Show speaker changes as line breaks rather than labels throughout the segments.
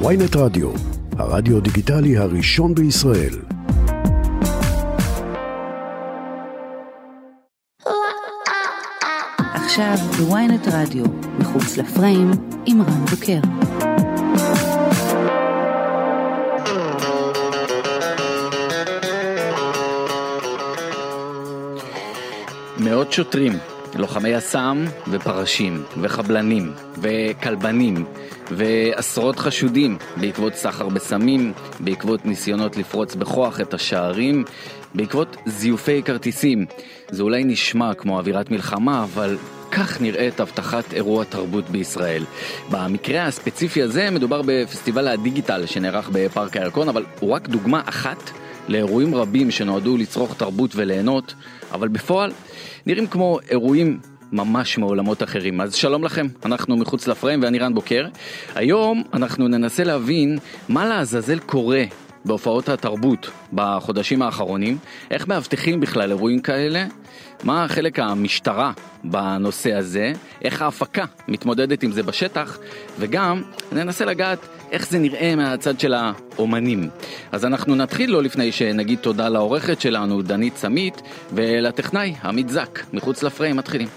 ויינט רדיו, הרדיו דיגיטלי הראשון בישראל.
עכשיו בוויינט רדיו, מחוץ לפריים, עם רן בוקר.
מאות שוטרים, לוחמי יס"מ ופרשים, וחבלנים, וכלבנים, ועשרות חשודים בעקבות סחר בסמים, בעקבות ניסיונות לפרוץ בכוח את השערים, בעקבות זיופי כרטיסים. זה אולי נשמע כמו אווירת מלחמה, אבל כך נראית הבטחת אירוע תרבות בישראל. במקרה הספציפי הזה מדובר בפסטיבל הדיגיטל שנערך בפארק הירקון, אבל הוא רק דוגמה אחת לאירועים רבים שנועדו לצרוך תרבות וליהנות, אבל בפועל נראים כמו אירועים ממש מעולמות אחרים. אז שלום לכם, אנחנו מחוץ לפריים ואני רן בוקר. היום אנחנו ננסה להבין מה לעזאזל קורה בהופעות התרבות בחודשים האחרונים, איך מאבטחים בכלל אירועים כאלה, מה חלק המשטרה בנושא הזה, איך ההפקה מתמודדת עם זה בשטח, וגם ננסה לגעת איך זה נראה מהצד של האומנים. אז אנחנו נתחיל לא לפני שנגיד תודה לעורכת שלנו, דנית סמית, ולטכנאי, עמית זק, מחוץ לפריים, מתחילים.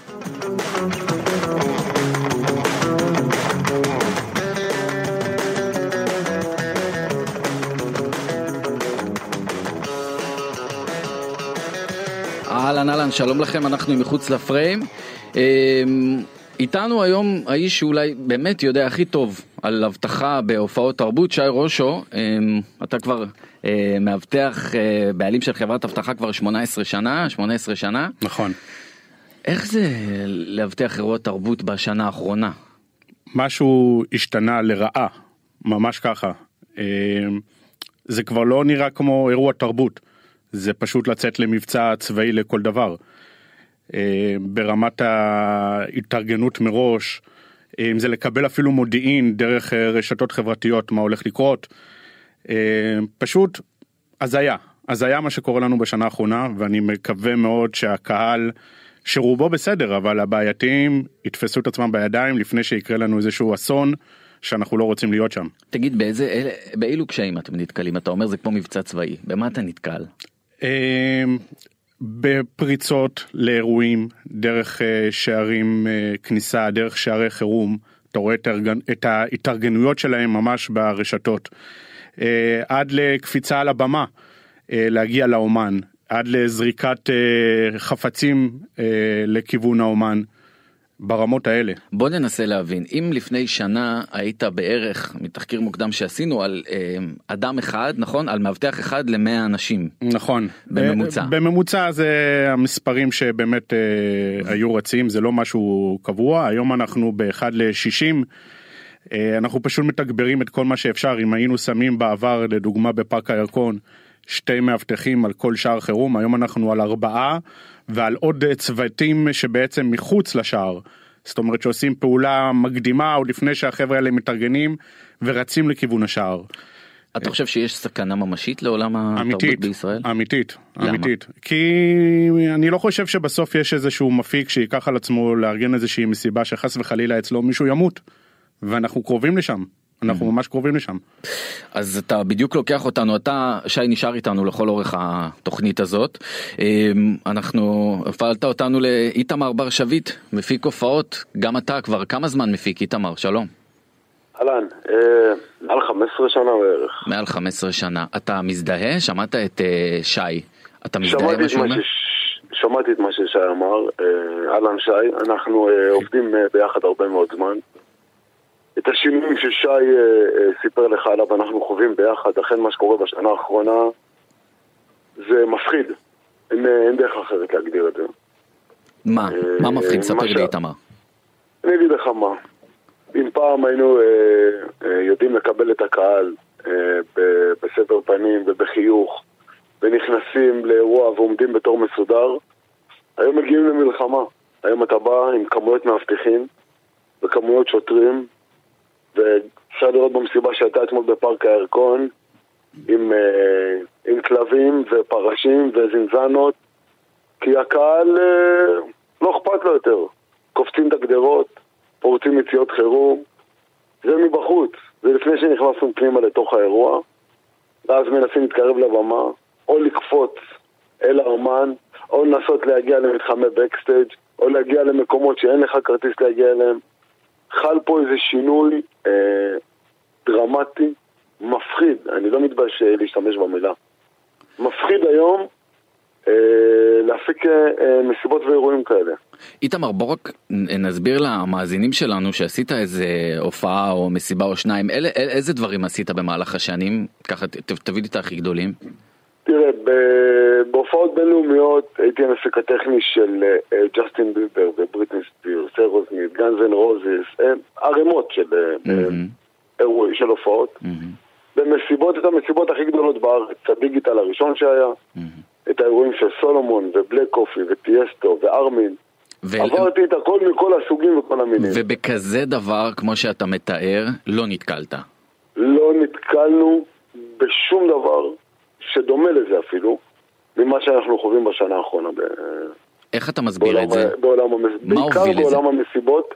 אהלן שלום לכם, אנחנו מחוץ לפריים. אמ, איתנו היום האיש שאולי באמת יודע הכי טוב על אבטחה בהופעות תרבות, שי רושו, אמ, אתה כבר אה, מאבטח אה, בעלים של חברת אבטחה כבר 18 שנה, 18 שנה.
נכון.
איך זה לאבטח אירוע תרבות בשנה האחרונה?
משהו השתנה לרעה, ממש ככה. אמ, זה כבר לא נראה כמו אירוע תרבות, זה פשוט לצאת למבצע צבאי לכל דבר. אה, ברמת ההתארגנות מראש, אה, אם זה לקבל אפילו מודיעין דרך אה, רשתות חברתיות מה הולך לקרות, פשוט הזיה, הזיה מה שקורה לנו בשנה האחרונה ואני מקווה מאוד שהקהל שרובו בסדר אבל הבעייתיים יתפסו את עצמם בידיים לפני שיקרה לנו איזשהו אסון שאנחנו לא רוצים להיות שם.
תגיד באיזה באילו קשיים אתם נתקלים אתה אומר זה כמו מבצע צבאי במה אתה נתקל?
בפריצות לאירועים דרך אה, שערים אה, כניסה דרך שערי חירום. אתה רואה את ההתארגנויות שלהם ממש ברשתות. אה, עד לקפיצה על הבמה להגיע לאומן. עד לזריקת חפצים לכיוון האומן. ברמות האלה.
בוא ננסה להבין, אם לפני שנה היית בערך, מתחקיר מוקדם שעשינו, על אה, אדם אחד, נכון? על מאבטח אחד למאה אנשים.
נכון.
בממוצע.
בממוצע זה המספרים שבאמת אה, היו רצים, זה לא משהו קבוע, היום אנחנו באחד ל-60. אה, אנחנו פשוט מתגברים את כל מה שאפשר, אם היינו שמים בעבר, לדוגמה בפארק הירקון, שתי מאבטחים על כל שער חירום, היום אנחנו על ארבעה ועל עוד צוותים שבעצם מחוץ לשער. זאת אומרת שעושים פעולה מקדימה עוד לפני שהחבר'ה האלה מתארגנים ורצים לכיוון השער.
אתה חושב שיש סכנה ממשית לעולם התרבות
אמיתית,
בישראל?
אמיתית, למה? אמיתית. כי אני לא חושב שבסוף יש איזשהו מפיק שייקח על עצמו לארגן איזושהי מסיבה שחס וחלילה אצלו מישהו ימות. ואנחנו קרובים לשם. אנחנו ממש קרובים לשם.
אז אתה בדיוק לוקח אותנו, אתה, שי נשאר איתנו לכל אורך התוכנית הזאת. אמ, אנחנו, הפעלת אותנו לאיתמר בר שביט, מפיק הופעות, גם אתה כבר כמה זמן מפיק איתמר, שלום.
אהלן, אה, מעל 15 שנה בערך.
מעל 15 שנה. אתה מזדהה? שמעת את אה, שי. אתה מזדהה מה שהוא אומר?
שמעתי את מה ששי אמר, אה, אהלן שי, אנחנו עובדים ביחד הרבה מאוד זמן. את השינויים ששי אה, אה, סיפר לך עליו אנחנו חווים ביחד, אכן מה שקורה בשנה האחרונה זה מפחיד, אין, אה, אין דרך אחרת להגדיר את זה.
מה? מה מפחיד? ספר לי איתמר.
אני אגיד לך מה, אם פעם היינו יודעים לקבל את הקהל בסבר פנים ובחיוך ונכנסים לאירוע ועומדים בתור מסודר, היום מגיעים למלחמה. היום אתה בא עם כמויות מאבטחים וכמויות שוטרים ואפשר לראות במסיבה שהייתה אתמול בפארק הירקון עם, אה, עם כלבים ופרשים וזינזנות כי הקהל אה, לא אכפת לו יותר קופצים את הגדרות, פורצים יציאות חירום זה מבחוץ, זה לפני שנכנסנו פנימה לתוך האירוע, ואז מנסים להתקרב לבמה, או לקפוץ אל האומן, או לנסות להגיע למתחמי בקסטייג', או להגיע למקומות שאין לך כרטיס להגיע אליהם. חל פה איזה שינוי אה, דרמטי, מפחיד, אני לא מתבייש אה, להשתמש במילה. מפחיד היום אה, להפיק אה, אה, מסיבות ואירועים כאלה.
איתמר, בוא רק נסביר למאזינים שלנו שעשית איזה הופעה או מסיבה או שניים, אל, אל, איזה דברים עשית במהלך השנים? ככה תביא לי את הכי גדולים.
תראה, בהופעות בינלאומיות הייתי המפיק הטכני של אה, ג'סטין ביבר ובריטני ספירס, אירוסמית', גאנז אנד רוזס, אה, ערימות של mm-hmm. אירועים, של הופעות. במסיבות, את המסיבות הכי גדולות בארץ, הדיגיטל הראשון שהיה. את האירועים של סולומון ובלאק קופי וטיאסטו וארמין. ו... עברתי את הכל מכל הסוגים וכל המינים.
ובכזה דבר, כמו שאתה מתאר, לא נתקלת.
לא נתקלנו בשום דבר שדומה לזה אפילו, ממה שאנחנו חווים בשנה האחרונה. ב...
איך אתה מסביר בעולם, את זה?
בעולם המס... מה בעיקר בעולם לזה? המסיבות,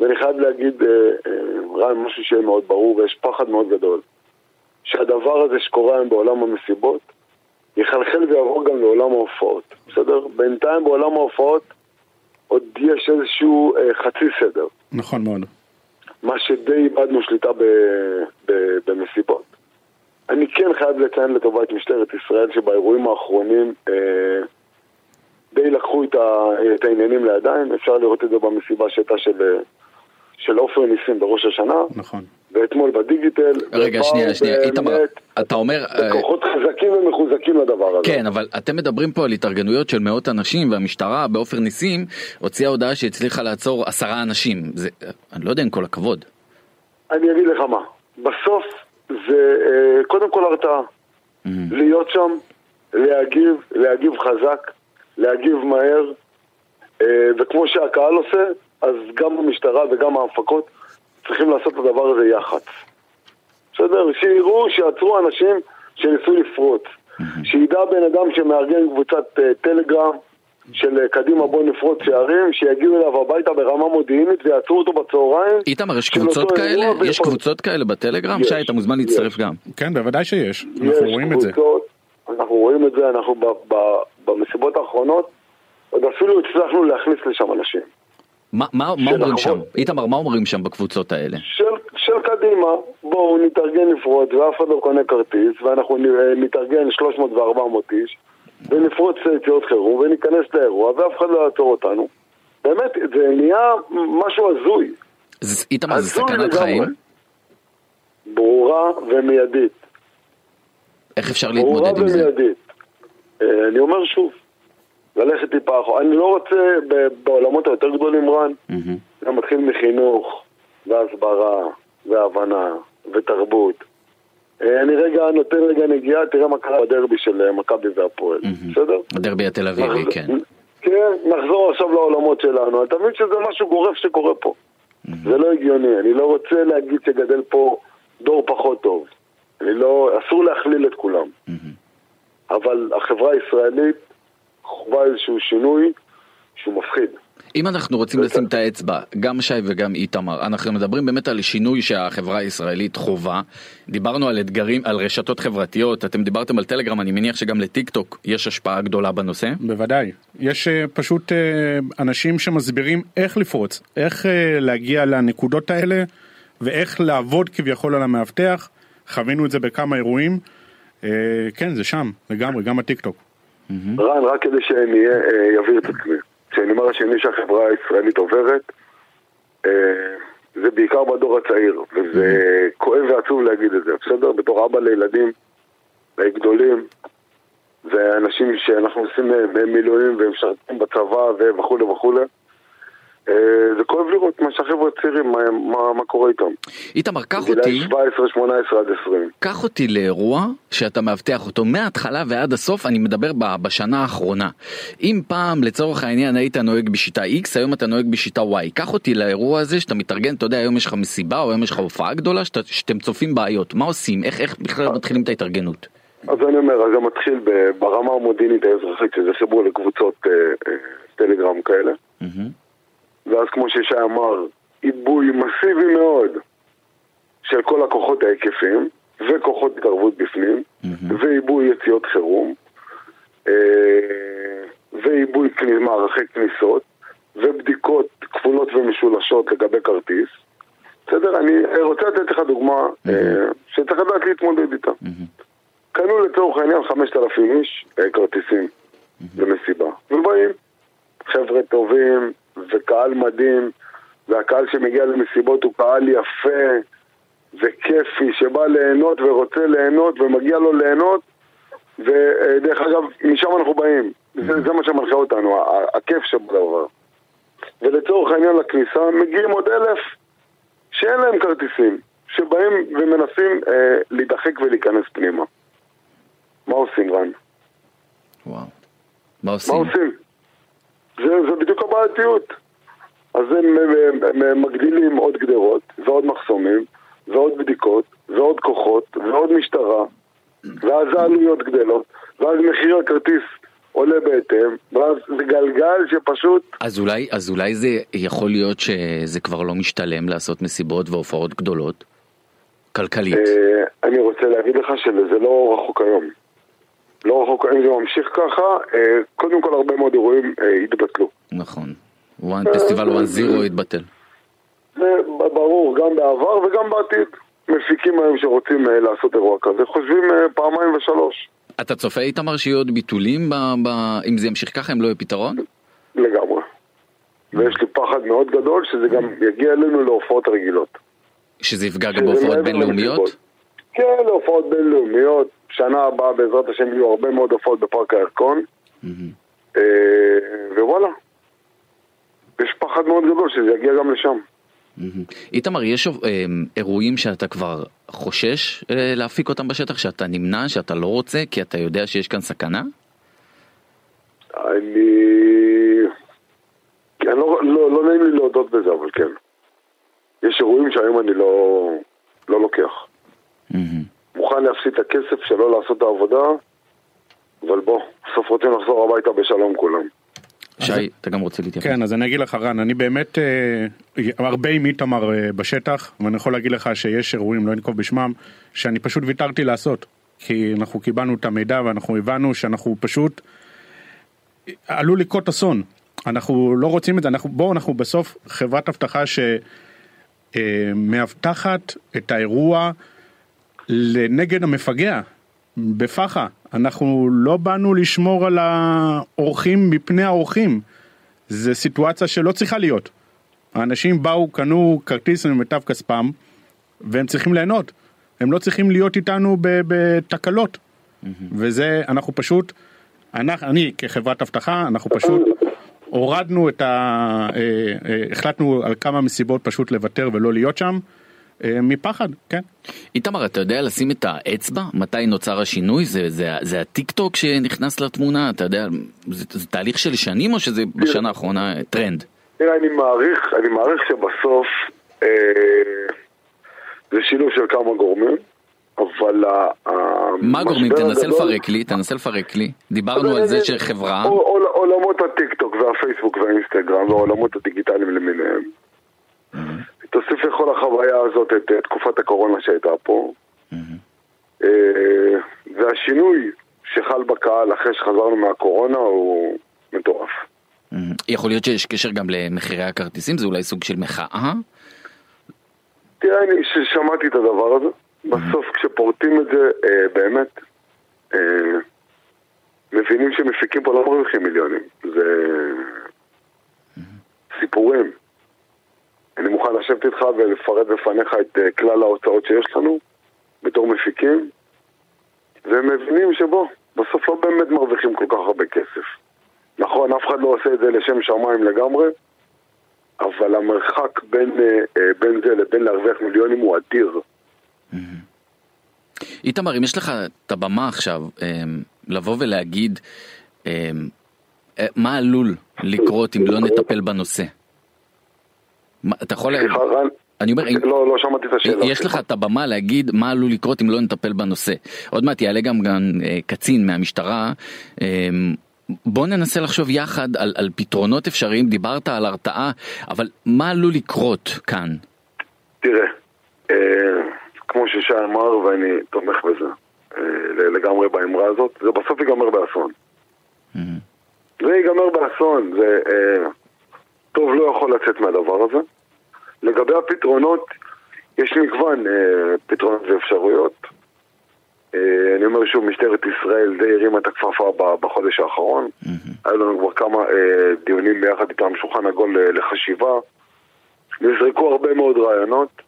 ואני חייב להגיד, אה, אה, רן, משהו שיהיה מאוד ברור, ויש פחד מאוד גדול, שהדבר הזה שקורה היום בעולם המסיבות, יחלחל ויעבור גם לעולם ההופעות, בסדר? בינתיים בעולם ההופעות עוד יש איזשהו אה, חצי סדר.
נכון מאוד.
מה שדי איבדנו שליטה ב, ב, במסיבות. אני כן חייב לציין לטובת משטרת ישראל שבאירועים האחרונים אה, די לקחו את, ה, את העניינים לידיים, אפשר לראות את זה במסיבה שהייתה של, של עופר ניסים בראש השנה.
נכון.
ואתמול בדיגיטל.
רגע, שנייה, שנייה, איתמר, אתה אומר...
בכוחות חזקים ומחוזקים לדבר הזה.
כן, אבל אתם מדברים פה על התארגנויות של מאות אנשים, והמשטרה בעופר ניסים הוציאה הודעה שהצליחה לעצור עשרה אנשים. זה, אני לא יודע אם כל הכבוד.
אני אגיד לך מה, בסוף זה אה, קודם כל הרתעה. Mm-hmm. להיות שם, להגיב, להגיב חזק, להגיב מהר, אה, וכמו שהקהל עושה, אז גם המשטרה וגם ההפקות צריכים לעשות את הדבר הזה יח"צ. בסדר? שיראו, שיעצרו אנשים שניסו לפרוץ. Mm-hmm. שידע בן אדם שמארגן קבוצת uh, טלגרם של uh, קדימה בוא נפרוץ שערים, שיגיעו אליו הביתה ברמה מודיעינית ויעצרו אותו בצהריים.
איתמר, יש קבוצות כאלה? יש קבוצות כאלה בטלגרם? שי, אתה מוזמן להצטרף גם.
כן, בוודאי שיש. אנחנו רואים את זה.
אנחנו רואים את זה, אנחנו במסיבות האחרונות עוד אפילו הצלחנו להכניס לשם אנשים.
מה, מה, מה אומרים שם? איתמר, מה אומרים שם בקבוצות האלה?
של, של קדימה, בואו נתארגן לפרוץ ואף אחד לא קונה כרטיס ואנחנו נתארגן 300 ו-400 איש ונפרוץ יציאות חירום וניכנס לאירוע ואף אחד לא יעצור אותנו. באמת, זה נהיה משהו הזוי.
איתמר, זה סכנת חיים?
ברורה ומיידית.
איך אפשר להתמודד עם זה?
ברורה ומיידית. אה, אני אומר שוב, ללכת טיפה אחורה. אני לא רוצה בעולמות היותר גדולים, רן, זה מתחיל מחינוך, והסברה, והבנה, ותרבות. אה, אני רגע נותן רגע נגיעה, תראה מה קרה בדרבי של אה, מכבי והפועל, בסדר?
הדרבי התל אביבי, כן.
כן, נחזור עכשיו לעולמות שלנו. אתה מבין שזה משהו גורף שקורה פה. זה לא הגיוני, אני לא רוצה להגיד שגדל פה דור פחות טוב. אני לא, אסור להכליל את כולם. אבל החברה הישראלית חווה איזשהו שינוי שהוא מפחיד.
אם אנחנו רוצים לשים את האצבע, גם שי וגם איתמר, אנחנו מדברים באמת על שינוי שהחברה הישראלית חווה. דיברנו על אתגרים, על רשתות חברתיות, אתם דיברתם על טלגרם, אני מניח שגם לטיק טוק יש השפעה גדולה בנושא.
בוודאי. יש אה, פשוט אה, אנשים שמסבירים איך לפרוץ, איך אה, להגיע לנקודות האלה, ואיך לעבוד כביכול על המאבטח. חווינו את זה בכמה אירועים. כן, זה שם, לגמרי, גם הטיק טוק.
רן, רק כדי שאני אבהיר את עצמי. כשאני אומר השני שהחברה הישראלית עוברת, אה, זה בעיקר בדור הצעיר, וזה mm-hmm. כואב ועצוב להגיד את זה, בסדר? בתור אבא לילדים גדולים, ואנשים שאנחנו עושים מילואים והם משרתים בצבא וכולי וכולי. אה, זה כואב לראות מה שהחבר'ה הצעירים, מה, מה, מה קורה איתם.
איתמר, קח אותי... גילאי
17, 18 עד 20.
קח אותי לאירוע שאתה מאבטח אותו מההתחלה ועד הסוף, אני מדבר בשנה האחרונה. אם פעם לצורך העניין היית נוהג בשיטה X, היום אתה נוהג בשיטה Y. קח אותי לאירוע הזה שאתה מתארגן, אתה יודע, היום יש לך מסיבה או היום יש לך הופעה גדולה שאתה, שאתם צופים בעיות. מה עושים? איך, איך בכלל מתחילים את ההתארגנות?
אז אני אומר, זה מתחיל ברמה המודיעינית האזרחית, שזה חיבור לקבוצות אה, אה, טלגרם כאלה. Mm-hmm. ואז כמו ששי אמר, עיבוי מסיבי מאוד של כל הכוחות ההיקפיים, וכוחות התערבות בפנים, ועיבוי יציאות חירום, אה, ועיבוי מערכי כניסות, ובדיקות כפולות ומשולשות לגבי כרטיס. בסדר? אני רוצה לתת לך דוגמה אה, שצריך לדעת להתמודד איתה. קנו לצורך העניין 5,000 איש אה, כרטיסים למסיבה, ובאים חבר'ה טובים וקהל מדהים, והקהל שמגיע למסיבות הוא קהל יפה וכיפי, שבא ליהנות ורוצה ליהנות ומגיע לו ליהנות, ודרך אגב, משם אנחנו באים. זה, זה מה שמנחה אותנו, הכיף שבדבר. ולצורך העניין לכניסה מגיעים עוד אלף שאין להם כרטיסים, שבאים ומנסים אה, להידחק ולהיכנס פנימה. מה עושים, רן?
וואו. מה
מה
עושים?
זה, זה בדיוק הבעייתיות. אז הם, הם, הם, הם מגדילים עוד גדרות, ועוד מחסומים, ועוד בדיקות, ועוד כוחות, ועוד משטרה, ואז העלויות גדלות, ואז מחיר הכרטיס עולה בהתאם, ואז זה גלגל שפשוט...
אז אולי, אז אולי זה יכול להיות שזה כבר לא משתלם לעשות מסיבות והופעות גדולות? כלכלית.
אה, אני רוצה להגיד לך שזה לא רחוק היום. לא רחוק, אם זה ממשיך ככה, אה, קודם כל הרבה מאוד אירועים אה, יתבטלו.
נכון. וואן פסטיבל וואן זירו התבטל.
זה ברור, גם בעבר וגם בעתיד. מפיקים היום שרוצים אה, לעשות אירוע כזה, חושבים אה, פעמיים ושלוש,
אתה צופה איתמר שיהיו עוד ביטולים ב, ב... אם זה ימשיך ככה אם לא יהיה פתרון?
לגמרי. ויש לי פחד מאוד גדול שזה גם יגיע אלינו להופעות רגילות.
שזה יפגע גם בהופעות בינלאומיות?
כן, להופעות בינלאומיות. שנה הבאה בעזרת השם יהיו הרבה מאוד הופעות בפארק הירקון. אה, ווואלה. יש פחד מאוד גדול שזה יגיע גם לשם.
איתמר, יש אה, אירועים שאתה כבר חושש אה, להפיק אותם בשטח, שאתה נמנע, שאתה לא רוצה, כי אתה יודע שיש כאן סכנה?
אני... כן, לא, לא, לא נעים לי להודות בזה, אבל כן. יש אירועים שהיום אני לא, לא לוקח. מוכן להפסיד את הכסף שלא לעשות את העבודה, אבל בוא, בסוף רוצים לחזור הביתה בשלום כולם.
שי, אתה גם רוצה להתייחס?
כן, אז אני אגיד לך רן, אני באמת אה, הרבה עם איתמר אה, בשטח, ואני יכול להגיד לך שיש אירועים, לא אנקוב בשמם, שאני פשוט ויתרתי לעשות. כי אנחנו קיבלנו את המידע ואנחנו הבנו שאנחנו פשוט עלול לקרות אסון. אנחנו לא רוצים את זה, אנחנו, בואו אנחנו בסוף חברת אבטחה שמאבטחת את האירוע לנגד המפגע, בפח"ע. אנחנו לא באנו לשמור על האורחים מפני האורחים. זה סיטואציה שלא צריכה להיות. האנשים באו, קנו כרטיס ממיטב כספם, והם צריכים ליהנות. הם לא צריכים להיות איתנו בתקלות. וזה, אנחנו פשוט, אנחנו, אני כחברת אבטחה, אנחנו פשוט הורדנו את ה... אה, אה, החלטנו על כמה מסיבות פשוט לוותר ולא להיות שם, מפחד, כן.
איתמר, אתה יודע לשים את האצבע? מתי נוצר השינוי? זה, זה, זה הטיק טוק שנכנס לתמונה? אתה יודע, זה, זה תהליך של שנים או שזה בשנה האחרונה טרנד?
תראה, אני מעריך, אני מעריך שבסוף אה, זה שילוב של כמה גורמים, אבל
מה גורמים? תנסה
הגדול-
לפרק לי, תנסה לפרק לי. דיברנו על זה
אני-
שחברה...
עול- עול- עולמות הטיק טוק והפייסבוק והאינסטגרם והעולמות הדיגיטליים למיניהם. תוסיף לכל החוויה הזאת את אה, תקופת הקורונה שהייתה פה. אה, והשינוי שחל בקהל אחרי שחזרנו מהקורונה הוא מטורף.
יכול להיות שיש קשר גם למחירי הכרטיסים? זה אולי סוג של מחאה?
תראה, אני שמעתי את הדבר הזה. בסוף כשפורטים את זה, אה, באמת, אה, מבינים שמפיקים פה לא מרוויחים מיליונים. זה סיפורים. אני מוכן לשבת איתך ולפרט בפניך את אה, כלל ההוצאות שיש לנו בתור מפיקים, והם מבינים שבוא, בסוף לא באמת מרוויחים כל כך הרבה כסף. נכון, אף אחד לא עושה את זה לשם שמיים לגמרי, אבל המרחק בין, אה, אה, בין זה לבין להרוויח מיליונים הוא אדיר.
איתמר, אם יש לך את הבמה עכשיו אמ, לבוא ולהגיד אמ, מה עלול לקרות אם לא נטפל בנושא. מה- אתה יכול...
סליחה, רן?
אני אומר,
לא, לא שמעתי את השאלה.
יש לך את הבמה להגיד מה עלול לקרות אם לא נטפל בנושא. עוד מעט יעלה גם, גם אה, קצין מהמשטרה. אה, בוא ננסה לחשוב יחד על, על פתרונות אפשריים, דיברת על הרתעה, אבל מה עלול לקרות כאן?
תראה, אה, ששי אמר, ואני תומך בזה, אה, לגמרי באמרה הזאת, זה בסוף ייגמר באסון. זה ייגמר באסון, זה אה, טוב לא יכול לצאת מהדבר הזה. לגבי הפתרונות, יש מגוון אה, פתרונות ואפשרויות. אה, אני אומר שוב, משטרת ישראל די הרימה את הכפפה בחודש האחרון. היו לנו כבר כמה אה, דיונים ביחד איתם, שולחן עגול אה, לחשיבה. נזרקו הרבה מאוד רעיונות,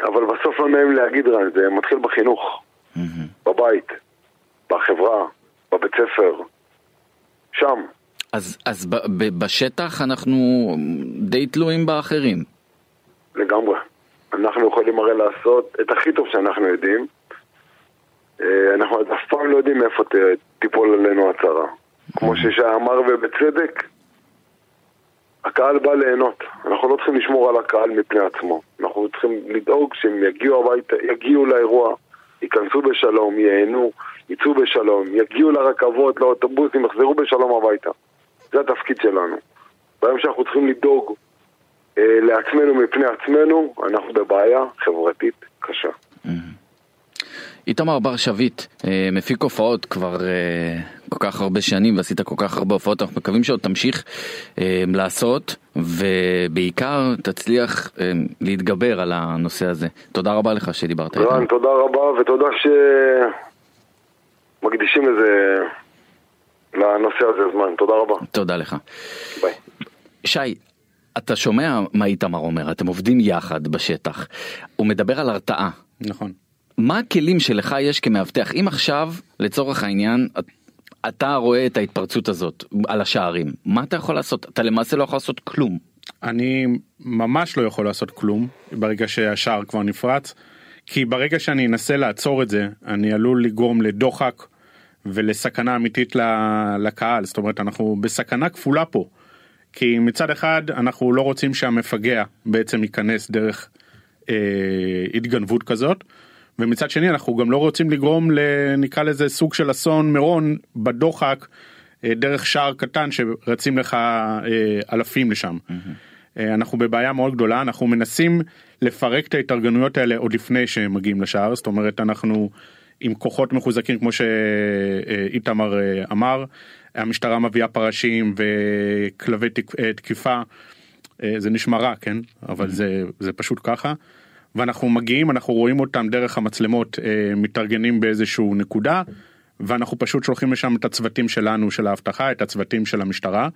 אבל בסוף לא נעים להגיד רעיון, זה מתחיל בחינוך, בבית, בחברה, בבית ספר, שם.
אז, אז ב, ב, בשטח אנחנו די תלויים באחרים.
לגמרי. אנחנו יכולים הרי לעשות את הכי טוב שאנחנו יודעים. אה, אנחנו אף פעם לא יודעים מאיפה תיפול עלינו הצהרה. כמו ששי אמר ובצדק, הקהל בא ליהנות. אנחנו לא צריכים לשמור על הקהל מפני עצמו. אנחנו צריכים לדאוג שהם יגיעו הביתה, יגיעו לאירוע, ייכנסו בשלום, ייהנו, יצאו בשלום, יגיעו לרכבות, לאוטובוסים, יחזרו בשלום הביתה. זה התפקיד שלנו. ביום שאנחנו צריכים לדאוג אה, לעצמנו מפני עצמנו, אנחנו בבעיה חברתית קשה.
איתמר בר שביט, אה, מפיק הופעות כבר אה, כל כך הרבה שנים ועשית כל כך הרבה הופעות, אנחנו מקווים שעוד תמשיך אה, לעשות ובעיקר תצליח להתגבר על הנושא הזה. תודה רבה לך שדיברת איתנו.
רן, תודה רבה ותודה שמקדישים לזה, לנושא הזה זמן. תודה רבה.
תודה לך.
ביי.
שי, אתה שומע מה איתמר אומר, אתם עובדים יחד בשטח. הוא מדבר על הרתעה.
נכון.
מה הכלים שלך יש כמאבטח? אם עכשיו, לצורך העניין, את- אתה רואה את ההתפרצות הזאת על השערים, מה אתה יכול לעשות? אתה למעשה לא יכול לעשות כלום.
אני ממש לא יכול לעשות כלום ברגע שהשער כבר נפרץ, כי ברגע שאני אנסה לעצור את זה, אני עלול לגרום לדוחק ולסכנה אמיתית לקהל, זאת אומרת אנחנו בסכנה כפולה פה. כי מצד אחד אנחנו לא רוצים שהמפגע בעצם ייכנס דרך אה, התגנבות כזאת, ומצד שני אנחנו גם לא רוצים לגרום לנקרא לזה סוג של אסון מירון בדוחק אה, דרך שער קטן שרצים לך אה, אלפים לשם. אה, אנחנו בבעיה מאוד גדולה אנחנו מנסים לפרק את ההתארגנויות האלה עוד לפני שהם מגיעים לשער זאת אומרת אנחנו עם כוחות מחוזקים כמו שאיתמר אה, אמר. המשטרה מביאה פרשים וכלבי תק- אה, תקיפה. אה, זה נשמע רע כן? אבל זה זה פשוט ככה. ואנחנו מגיעים אנחנו רואים אותם דרך המצלמות מתארגנים באיזשהו נקודה ואנחנו פשוט שולחים לשם את הצוותים שלנו של האבטחה את הצוותים של המשטרה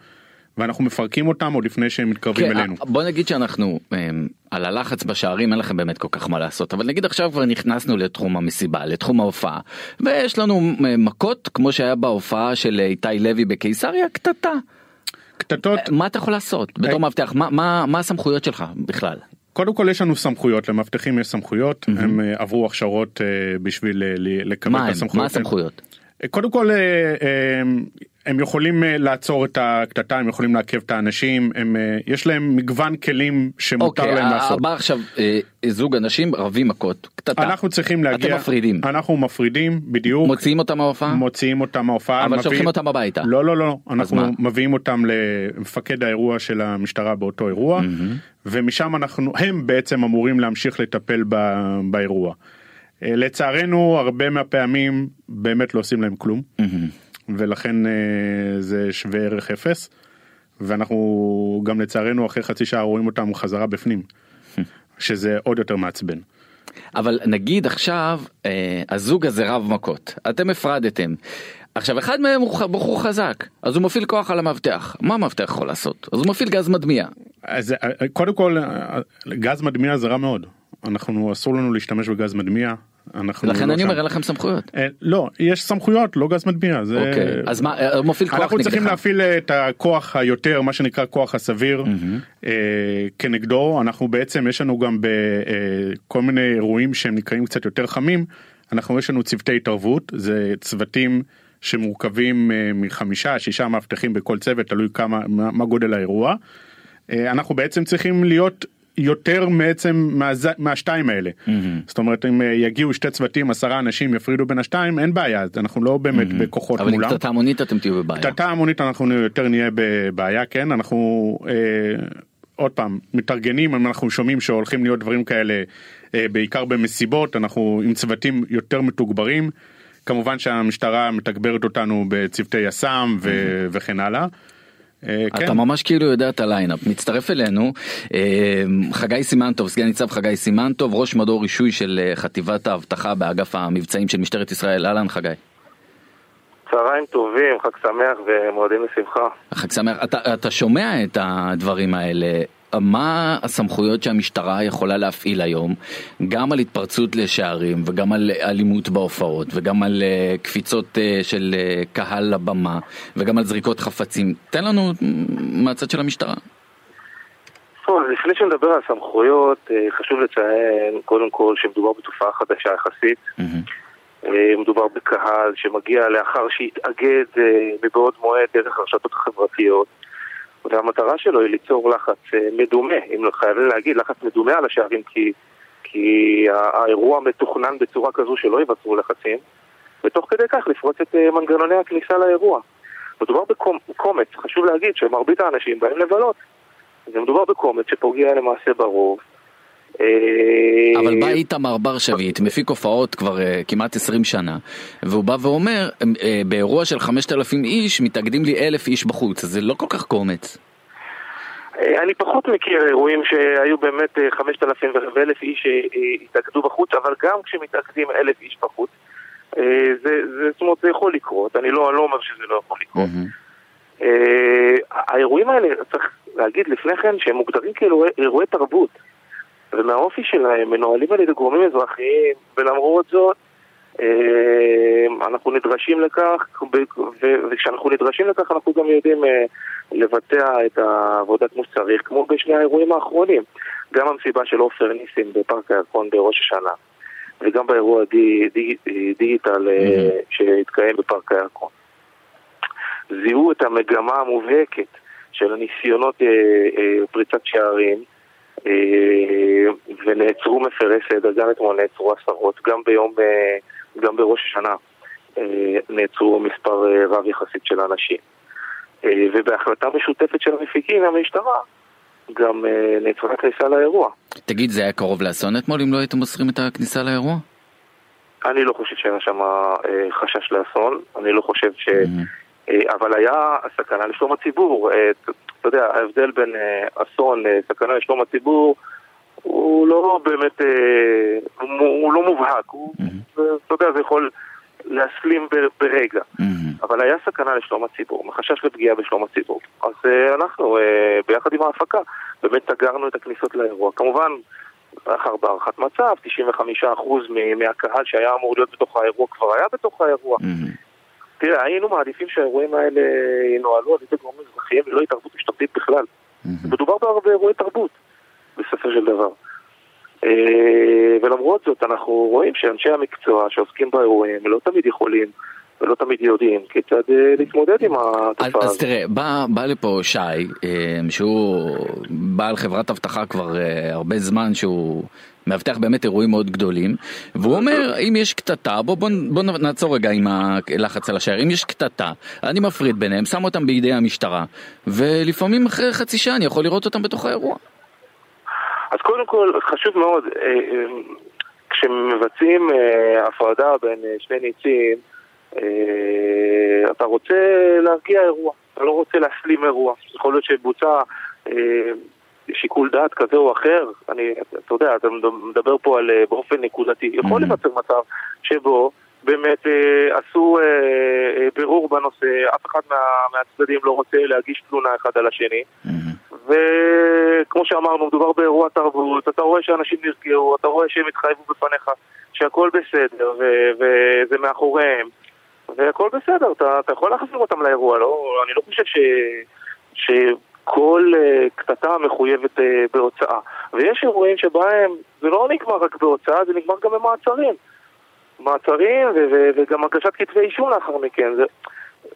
ואנחנו מפרקים אותם עוד לפני שהם מתקרבים
כן,
אלינו.
בוא נגיד שאנחנו אמ, על הלחץ בשערים אין לכם באמת כל כך מה לעשות אבל נגיד עכשיו כבר נכנסנו לתחום המסיבה לתחום ההופעה ויש לנו אמ, מכות כמו שהיה בהופעה של איתי לוי בקיסריה קטטה.
קטטות.
מה אתה יכול לעשות? בתור
אה,
מאבטח מה מה מה הסמכויות שלך בכלל?
קודם כל יש לנו סמכויות למאבטחים יש סמכויות הם אה, עברו הכשרות אה, בשביל אה, לקבל את
הם?
הסמכויות.
מה הסמכויות.
אה, קודם כל אה, אה, הם יכולים אה, לעצור את הקטטה הם יכולים לעכב את האנשים הם יש להם מגוון כלים שמותר
אוקיי
להם לעשות.
בא עכשיו זוג אנשים רבים מכות? קטטה.
אנחנו צריכים להגיע
אתם מפרידים.
אנחנו מפרידים בדיוק.
מוציאים אותם מההופעה?
מוציאים אותם מההופעה
אבל
מביא-
שולחים אותם הביתה.
לא לא לא
מה?
אנחנו מביאים אותם למפקד האירוע של המשטרה באותו אירוע ומשם אנחנו הם בעצם אמורים להמשיך לטפל ב- באירוע. אה, לצערנו הרבה מהפעמים באמת לא עושים להם כלום. ולכן אה, זה שווה ערך אפס. ואנחנו גם לצערנו אחרי חצי שעה רואים אותם חזרה בפנים שזה עוד יותר מעצבן.
אבל נגיד עכשיו אה, הזוג הזה רב מכות. אתם הפרדתם. עכשיו אחד מהם הוא בחור חזק אז הוא מפעיל כוח על המאבטח. מה המאבטח יכול לעשות? אז הוא מפעיל גז מדמיע.
אז אה, קודם כל גז מדמיע זה רע מאוד. אנחנו אסור לנו להשתמש בגז מדמיע. אנחנו
לכן
לא
אני. אומר אין לכם סמכויות.
אה, לא יש סמכויות לא גז מדמיע זה
אוקיי אז מה אה, מפעיל כוח
אנחנו צריכים
נגדך.
להפעיל את הכוח היותר מה שנקרא כוח הסביר אה, כנגדו אנחנו בעצם יש לנו גם בכל מיני אירועים שהם נקראים קצת יותר חמים אנחנו יש לנו צוותי התערבות זה צוותים שמורכבים אה, מחמישה שישה מאבטחים בכל צוות תלוי כמה מה, מה גודל האירוע. אה, אנחנו בעצם צריכים להיות יותר בעצם מהז... מהשתיים האלה. זאת אומרת אם אה, יגיעו שתי צוותים עשרה אנשים יפרידו בין השתיים אין בעיה אנחנו לא באמת בכוחות
אבל עם
מולם.
קטטה המונית אתם תהיו בבעיה.
קטטה המונית אנחנו יותר נהיה בבעיה כן אנחנו אה, עוד פעם, מתארגנים, אם אנחנו שומעים שהולכים להיות דברים כאלה, אה, בעיקר במסיבות, אנחנו עם צוותים יותר מתוגברים. כמובן שהמשטרה מתגברת אותנו בצוותי יס"מ ו- וכן הלאה. אה,
אתה
כן.
ממש כאילו יודע את ה lineup. מצטרף אלינו אה, חגי סימנטוב, סגן ניצב חגי סימנטוב, ראש מדור רישוי של אה, חטיבת האבטחה באגף המבצעים של משטרת ישראל. אהלן חגי.
צהריים טובים, חג שמח ומועדים לשמחה.
חג שמח. אתה, אתה שומע את הדברים האלה. מה הסמכויות שהמשטרה יכולה להפעיל היום, גם על התפרצות לשערים וגם על אלימות בהופעות וגם על אה, קפיצות אה, של אה, קהל לבמה וגם על זריקות חפצים. תן לנו מהצד של המשטרה.
טוב, לפני שנדבר על סמכויות, חשוב לציין קודם כל שמדובר בתופעה חדשה יחסית. אה, מדובר בקהל שמגיע לאחר שהתאגד מבעוד מועד דרך הרשתות החברתיות. והמטרה שלו היא ליצור לחץ אה, מדומה, אם לא חייבים להגיד, לחץ מדומה על השערים כי, כי האירוע מתוכנן בצורה כזו שלא יווצרו לחצים ותוך כדי כך לפרוץ את אה, מנגנוני הכניסה לאירוע. מדובר בקומץ, חשוב להגיד שמרבית האנשים באים לבלות. ומדובר בקומץ שפוגע למעשה ברוב. אה,
אבל בא איתמר בר שביט, מפיק הופעות כבר uh, כמעט 20 שנה, והוא בא ואומר, uh, באירוע של 5,000 איש מתאגדים לי אלף איש בחוץ, זה לא כל כך קומץ.
אה, אני פחות מכיר אירועים שהיו באמת אה, 5,000 ו-1,000 איש שהתאגדו בחוץ, אבל גם כשמתאגדים 1,000 איש בחוץ, אה, זה, זה, זאת אומרת, זה יכול לקרות, אני לא, אני לא אומר שזה לא יכול לקרות. אה, האירועים האלה, צריך להגיד לפני כן, שהם מוגדרים כאירועי אירועי תרבות, ומהאופי שלהם מנוהלים על ידי גורמים אזרחיים, ולמרות זאת, אה, אנחנו נדרשים לכך, וכשאנחנו נדרשים לכך אנחנו גם יודעים אה, לבצע את העבודה כמו שצריך, כמו בשני האירועים האחרונים. גם המסיבה של עופר ניסים בפארק הירקון בראש השנה, וגם באירוע די, די, דיגיטל אה, שהתקיים בפארק הירקון. זיהו את המגמה המובהקת של הניסיונות אה, אה, פריצת שערים אה, ונעצרו מפרי סדר, גם אתמול נעצרו עשרות, גם ביום, אה, גם בראש השנה אה, נעצרו מספר אה, רב יחסית של אנשים. אה, ובהחלטה משותפת של המפיקים והמשטרה גם אה, נעצרה כניסה לאירוע.
תגיד, זה היה קרוב לאסון אתמול אם לא הייתם מוסרים את הכניסה לאירוע?
אני לא חושב שהיה שם אה, חשש לאסון, אני לא חושב ש...
מהמם.
אה, אבל היה סכנה לשלום הציבור. אה, אתה יודע, ההבדל בין אה, אסון לסכנה לשלום הציבור הוא לא באמת, הוא לא מובהק. הוא-
מהמם.
אתה יודע, זה יכול להסלים ברגע.
מהמם.
אבל היה סכנה לשלום הציבור, מחשש לפגיעה בשלום הציבור. אז אנחנו, ביחד עם ההפקה, באמת סגרנו את הכניסות לאירוע. כמובן, לאחר בהערכת מצב, 95% מ- מהקהל שהיה אמור להיות בתוך האירוע כבר היה בתוך האירוע. תראה, היינו מעדיפים שהאירועים האלה ינוהלו על ידי גורמים אזרחיים ולא התערבות משטרתית בכלל. מדובר בהר- באירועי תרבות, בסופו של דבר. אה, ולמרות זאת, אנחנו רואים שאנשי המקצוע שעוסקים באירועים לא תמיד יכולים ולא תמיד יודעים כיצד אה, להתמודד עם
אז,
התופעה
אז
הזאת.
תראה, בא, בא לפה שי, אה, שהוא בעל חברת אבטחה כבר אה, הרבה זמן, שהוא מאבטח באמת אירועים מאוד גדולים, והוא אומר, אם יש קטטה, בוא, בוא, בוא נעצור רגע עם הלחץ על השער, אם יש קטטה, אני מפריד ביניהם, שם אותם בידי המשטרה, ולפעמים אחרי חצי שעה אני יכול לראות אותם בתוך האירוע.
אז קודם כל, חשוב מאוד, כשמבצעים הפרדה בין שני ניצים, אתה רוצה להרגיע אירוע, אתה לא רוצה להסלים אירוע. יכול להיות שבוצע אה, שיקול דעת כזה או אחר, אני, אתה יודע, אתה מדבר פה על אה, באופן נקודתי. יכול
Mhm.
להיווצר מצב שבו באמת אה, עשו אה, אה, בירור בנושא, אף אחד מה, מהצדדים לא רוצה להגיש תלונה אחד על השני.
מהמם.
וכמו שאמרנו, מדובר באירוע תרבות, אתה רואה שאנשים נרגעו, אתה רואה שהם התחייבו בפניך שהכל בסדר ו- וזה מאחוריהם והכל בסדר, אתה, אתה יכול להחזיר אותם לאירוע, לא? אני לא חושב ש... שכל uh, קטטה מחויבת uh, בהוצאה ויש אירועים שבהם זה לא נגמר רק בהוצאה, זה נגמר גם במעצרים מעצרים ו- ו- וגם הגשת כתבי אישום לאחר מכן זה...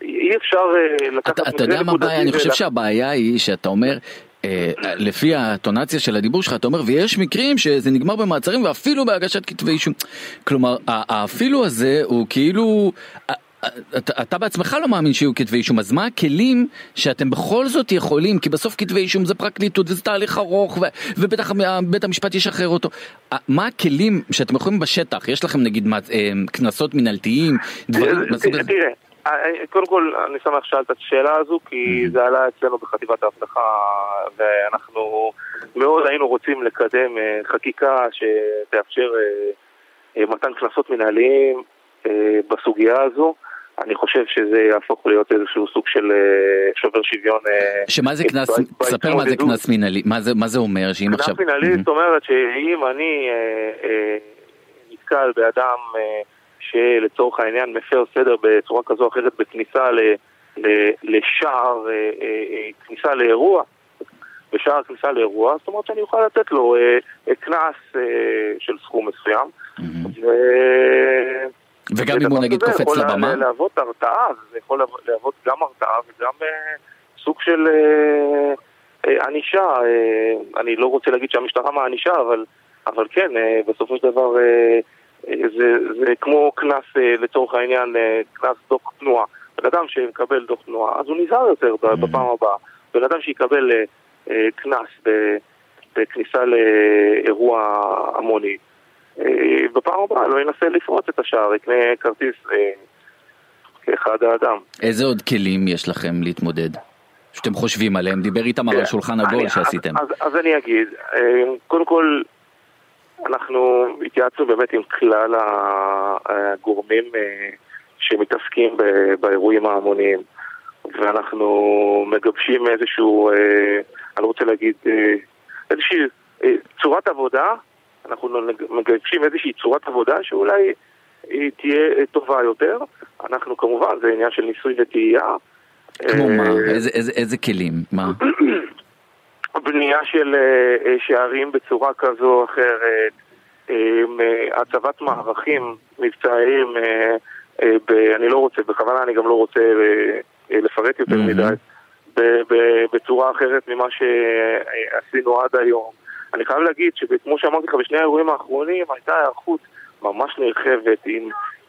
אי אפשר uh, לקחת
אתה, אתה יודע מה הבעיה? אני חושב
ולה-
שהבעיה היא שאתה אומר, לפי הטונציה של הדיבור שלך, אתה אומר, ויש מקרים שזה נגמר במעצרים ואפילו בהגשת כתבי אישום. כלומר, האפילו הזה הוא כאילו... אתה, אתה בעצמך לא מאמין שיהיו כתבי אישום, אז מה הכלים שאתם בכל זאת יכולים, כי בסוף כתבי אישום זה פרקליטות וזה תהליך ארוך ו, ובטח בית המשפט ישחרר אותו. מה הכלים שאתם יכולים בשטח? יש לכם נגיד קנסות מנהלתיים, דברים...
תראה, קודם כל אני שמח ששאלת את השאלה הזו כי זה עלה אצלנו בחטיבת האבטחה ואנחנו מאוד היינו רוצים לקדם חקיקה שתאפשר מתן קנסות מנהליים בסוגיה הזו. אני חושב שזה יהפוך להיות איזשהו סוג של שובר שוויון.
שמה זה קנס, תספר מה זה קנס מנהלי, מה זה, מה זה אומר שאם עכשיו...
קנס מנהלי זאת אומרת שאם אני נתקל באדם שלצורך העניין מפר סדר בצורה כזו או אחרת בכניסה ל, ל, לשער, כניסה לאירוע, בשער הכניסה לאירוע, זאת אומרת שאני אוכל לתת לו קנס של סכום מסוים. ו...
וגם אם הוא נגיד קופץ לבמה?
זה יכול להוות הרתעה, זה יכול להוות גם הרתעה וגם סוג של ענישה. אני לא רוצה להגיד שהמשטרה מענישה, אבל, אבל כן, בסופו של דבר זה, זה כמו קנס לצורך העניין, קנס דוח תנועה. בן אדם שמקבל דוח תנועה, אז הוא נזהר יותר בפעם הבאה. בן אדם שיקבל קנס בכניסה לאירוע המוני, בפעם הבאה לא ינסה לפרוץ את השער, יקנה כרטיס כאחד האדם.
איזה עוד כלים יש לכם להתמודד? שאתם חושבים עליהם? דיבר איתם על השולחן עגול שעשיתם.
אז, אז אני אגיד, קודם כל, אנחנו התייעצנו באמת עם כלל הגורמים שמתעסקים באירועים ההמוניים, ואנחנו מגבשים איזשהו, אני רוצה להגיד, איזושהי צורת עבודה אנחנו מגבשים איזושהי צורת עבודה שאולי היא תהיה טובה יותר. אנחנו כמובן, זה עניין של ניסוי וטעייה.
כמו מה? איזה, איזה, איזה כלים? מה?
בנייה של שערים בצורה כזו או אחרת, הצבת מערכים מבצעיים, אני לא רוצה, בכוונה אני גם לא רוצה לפרט יותר מדי, בצורה אחרת ממה שעשינו עד היום. אני חייב להגיד שכמו שאמרתי לך, בשני האירועים האחרונים הייתה היערכות ממש נרחבת עם,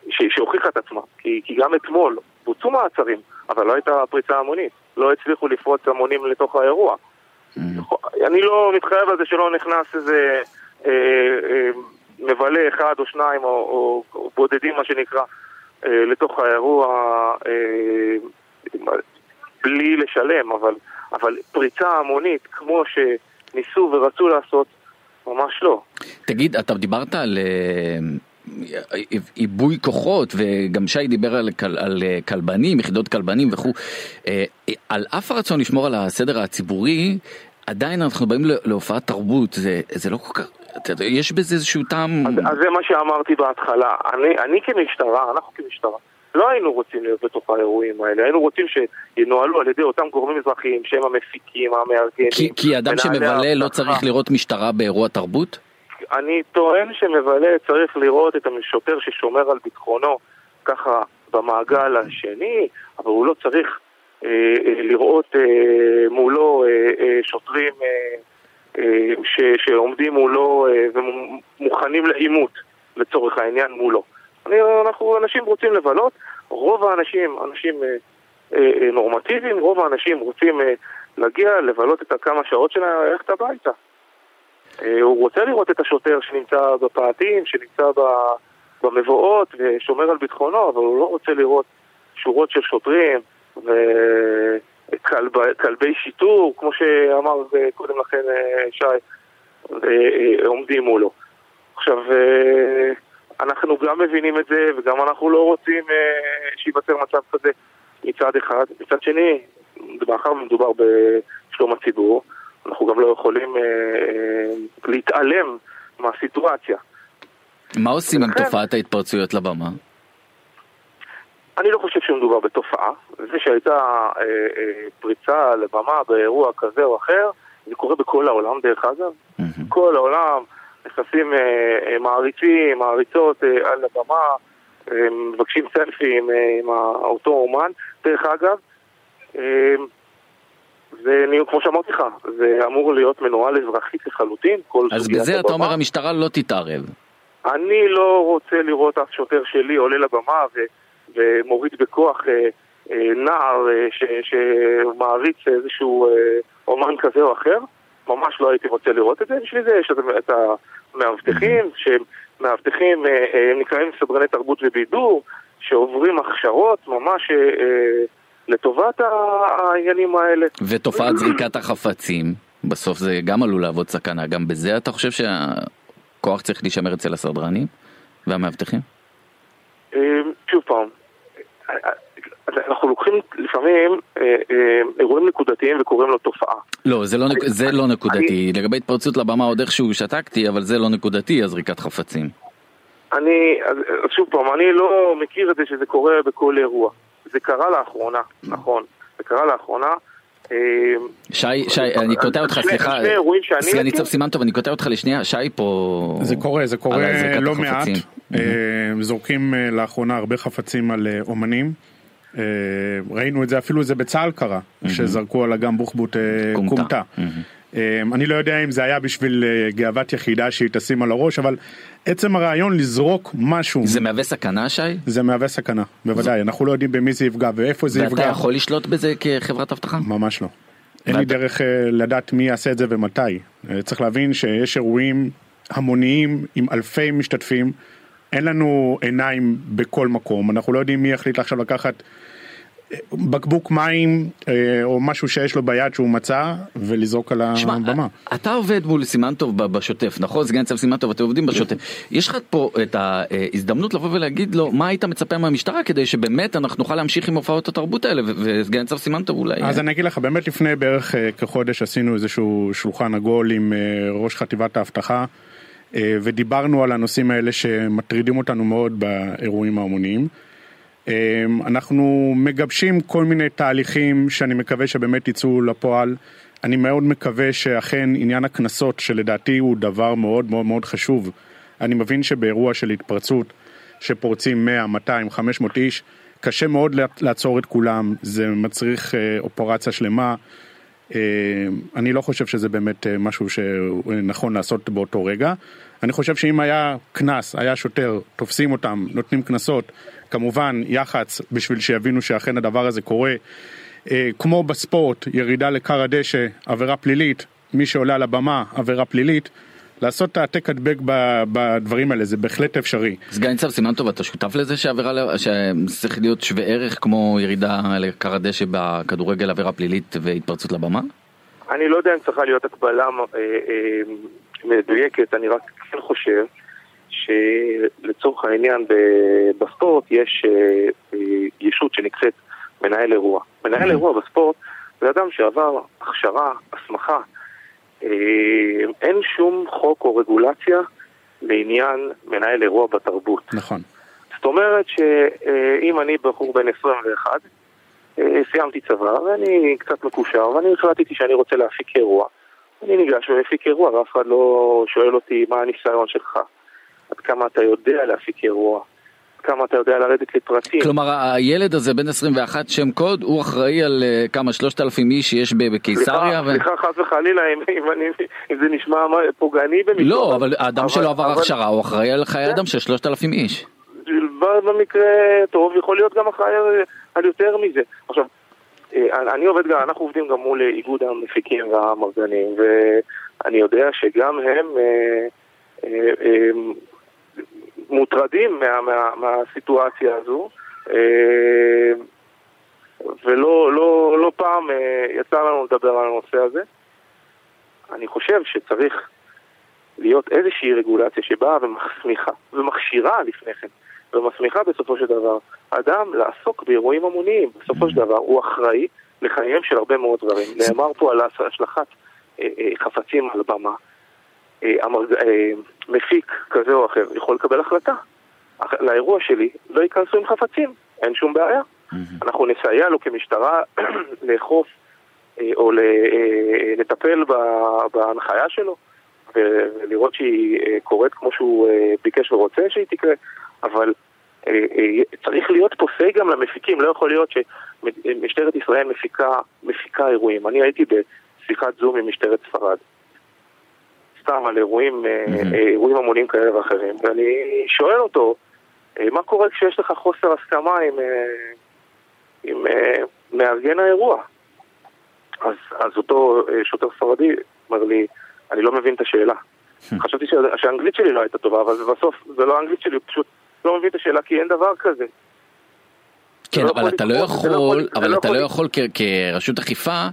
ש, שהוכיחה את עצמה. כי, כי גם אתמול בוצעו מעצרים, אבל לא הייתה פריצה המונית. לא הצליחו לפרוץ המונים לתוך האירוע. Mm. אני לא מתחייב על זה שלא נכנס איזה אה, אה, מבלה אחד או שניים או, או, או בודדים מה שנקרא אה, לתוך האירוע אה, בלי לשלם, אבל, אבל פריצה המונית כמו ש... ניסו ורצו לעשות, ממש לא.
תגיד, אתה דיברת על עיבוי כוחות, וגם שי דיבר על, כל, על כלבנים, יחידות כלבנים וכו', על אף הרצון לשמור על הסדר הציבורי, עדיין אנחנו באים להופעת תרבות, זה, זה לא כל כך, יש בזה איזשהו טעם...
אז, אז זה מה שאמרתי בהתחלה, אני, אני כמשטרה, אנחנו כמשטרה, לא היינו רוצים להיות בתוך האירועים האלה, היינו רוצים שינוהלו על ידי אותם גורמים אזרחיים שהם המפיקים, המארגנים.
כי, כי אדם שמבלה לא צריך לראות משטרה באירוע תרבות?
אני טוען שמבלה צריך לראות את השוטר ששומר על ביטחונו ככה במעגל השני, אבל הוא לא צריך אה, אה, לראות אה, מולו אה, אה, שוטרים אה, אה, ש, שעומדים מולו אה, ומוכנים לעימות לצורך העניין מולו. אני, אנחנו אנשים רוצים לבלות, רוב האנשים, אנשים אה, אה, אה, נורמטיביים, רוב האנשים רוצים אה, להגיע, לבלות את הכמה שעות שלהם, ללכת הביתה. אה, הוא רוצה לראות את השוטר שנמצא בפאתים, שנמצא במבואות ושומר על ביטחונו, אבל הוא לא רוצה לראות שורות של שוטרים וכלבי שיטור, כמו שאמר קודם לכן אה, שי, ועומדים מולו. עכשיו, אה, אנחנו גם מבינים את זה, וגם אנחנו לא רוצים אה, שייווצר מצב כזה מצד אחד. מצד שני, מאחר ומדובר בשלום הציבור, אנחנו גם לא יכולים אה, להתעלם מהסיטואציה.
מה עושים עם תופעת ההתפרצויות לבמה?
אני לא חושב שמדובר בתופעה. זה שהייתה אה, אה, פריצה לבמה באירוע כזה או אחר, זה קורה בכל העולם דרך אגב. Mm-hmm. כל העולם נכנסים אה, אה, מעריצים, מעריצות אה, על הבמה, מבקשים סלפי אה, עם אותו אומן. דרך אגב, זה, כמו שאמרתי לך, זה אמור להיות מנוהל אזרחית לחלוטין.
אז בזה אתה אומר המשטרה לא תתערב.
אני לא רוצה לראות אף שוטר שלי עולה לבמה ו, ומוריד בכוח אה, אה, נער אה, ש, שמעריץ איזשהו אה, אומן כזה או אחר. ממש לא הייתי רוצה לראות את זה, בשביל זה יש את המאבטחים, שהם מאבטחים, אה, אה, הם נקראים סדרני תרבות ובידור, שעוברים הכשרות ממש אה, לטובת העניינים האלה.
ותופעת זריקת החפצים, בסוף זה גם עלול להוות סכנה, גם בזה אתה חושב שהכוח צריך להישמר אצל הסדרנים והמאבטחים?
שוב פעם, אנחנו לוקחים לפעמים אה, אה, אירועים נקודתיים וקוראים לו תופעה.
לא, זה לא, זה לא נקודתי. אני... לגבי התפרצות לבמה עוד איכשהו שתקתי, אבל זה לא נקודתי, הזריקת חפצים.
אני, אז שוב פעם, אני לא מכיר את זה שזה קורה בכל אירוע. זה קרה לאחרונה, נכון. זה קרה לאחרונה.
אה, שי, שי, אני קוטע אותך, סליחה, סגן ניצב סימן טוב, אני קוטע אותך לשנייה, שי פה...
זה קורה, זה קורה לא מעט, זורקים לאחרונה הרבה חפצים על אומנים. אה, ראינו את זה, אפילו זה בצה"ל קרה, שזרקו על אגם בוחבוט אה, כומתה. אה, אני לא יודע אם זה היה בשביל גאוות יחידה שהיא תשים על הראש, אבל עצם הרעיון לזרוק משהו...
זה מהווה סכנה, שי?
זה מהווה סכנה, בוודאי. אנחנו לא יודעים במי זה יפגע ואיפה זה יפגע.
ואתה יכול לשלוט בזה כחברת אבטחה?
ממש לא. אין לי דרך לדעת מי יעשה את זה ומתי. צריך להבין שיש אירועים המוניים עם אלפי משתתפים. אין לנו עיניים בכל מקום, אנחנו לא יודעים מי יחליט עכשיו לקחת אה, בקבוק מים אה, או משהו שיש לו ביד שהוא מצא ולזרוק על שמה, הבמה.
אתה עובד מול סימנטוב בשוטף, נכון? סגן ניצב סימנטוב, אתם עובדים בשוטף. יש לך פה את ההזדמנות לבוא ולהגיד לו מה היית מצפה מהמשטרה כדי שבאמת אנחנו נוכל להמשיך עם הופעות התרבות האלה וסגן ניצב סימנטוב אולי.
אז אני אגיד לך, באמת לפני בערך אה, כחודש עשינו איזשהו שולחן עגול עם ראש חטיבת האבטחה. אה, ודיברנו על הנושאים האלה שמטרידים אותנו מאוד באירועים ההמוניים. אה, אנחנו מגבשים כל מיני תהליכים שאני מקווה שבאמת יצאו לפועל. אני מאוד מקווה שאכן עניין הקנסות, שלדעתי הוא דבר מאוד מאוד מאוד חשוב. אני מבין שבאירוע של התפרצות, שפורצים 100, 200, 500 איש, קשה מאוד לעצור את כולם, זה מצריך אה, אופרציה שלמה. אה, אני לא חושב שזה באמת אה, משהו שנכון לעשות באותו רגע. אני חושב שאם היה קנס, היה שוטר, תופסים אותם, נותנים קנסות, כמובן יח"צ בשביל שיבינו שאכן הדבר הזה קורה. אה, כמו בספורט, ירידה לכר הדשא, עבירה פלילית, מי שעולה על הבמה, עבירה פלילית. לעשות את העתק הדבק בדברים האלה זה בהחלט אפשרי.
סגן ניצב סימן טוב אתה שותף לזה שעבירה שצריך להיות שווה ערך כמו ירידה לכר הדשא בכדורגל עבירה פלילית והתפרצות לבמה?
אני לא יודע אם צריכה להיות הקבלה אה, אה, מדויקת, אני רק כן חושב שלצורך העניין בספורט יש אה, ישות שנקראת מנהל אירוע. מנהל אוקיי. אירוע בספורט זה אדם שעבר הכשרה, הסמכה אין שום חוק או רגולציה לעניין מנהל אירוע בתרבות.
נכון.
זאת אומרת שאם אני בחור בן 21, אה, סיימתי צבא ואני קצת מקושר ואני החלטתי שאני רוצה להפיק אירוע. אני ניגש ומפיק אירוע ואף אחד לא שואל אותי מה הניסיון שלך, עד כמה אתה יודע להפיק אירוע. כמה אתה יודע לרדת לפרטים.
כלומר הילד הזה בן 21 שם קוד הוא אחראי על uh, כמה שלושת אלפים איש שיש בקיסריה?
סליחה ו... חס וחלילה אם, אם, אם, אם זה נשמע פוגעני במיוחד.
לא אבל האדם אבל, שלא עבר אבל... הכשרה הוא אחראי על חיי כן. אדם של שלושת אלפים איש.
במקרה טוב יכול להיות גם אחראי על יותר מזה. עכשיו אה, אני עובד גם, אנחנו עובדים גם מול איגוד המפיקים והמרזנים ואני יודע שגם הם אה, אה, מוטרדים מה, מה, מהסיטואציה הזו אה, ולא לא, לא פעם אה, יצא לנו לדבר על הנושא הזה. אני חושב שצריך להיות איזושהי רגולציה שבאה ומסמיכה, ומכשירה לפני כן, ומסמיכה בסופו של דבר אדם לעסוק באירועים המוניים. בסופו של דבר הוא אחראי לחייהם של הרבה מאוד דברים. נאמר פה על השלכת אה, חפצים על במה. מפיק כזה או אחר יכול לקבל החלטה. לאירוע שלי לא ייכנסו עם חפצים, אין שום בעיה. אנחנו נסייע לו כמשטרה לאכוף אה, או אה, לטפל בהנחיה שלו ולראות שהיא אה, קורית כמו שהוא ביקש ורוצה שהיא תקרה, אבל צריך להיות פה סיי גם למפיקים, לא יכול להיות שמשטרת ישראל מפיקה, מפיקה אירועים. אני הייתי בשיחת זום עם משטרת ספרד. סתם על אירועים, mm-hmm. אירועים המוניים כאלה ואחרים, ואני שואל אותו, אה, מה קורה כשיש לך חוסר הסכמה עם, עם מארגן האירוע? אז, אז אותו שוטר ספרדי אומר לי, אני לא מבין את השאלה. חשבתי שה- שהאנגלית שלי לא הייתה טובה, אבל בסוף זה לא האנגלית שלי, פשוט לא מבין את השאלה כי אין דבר כזה.
כן,
לא
אבל אתה לא
לא
יכול, אבל
לא
אתה לא
יכול-
יכול כ- כרשות אכיפה,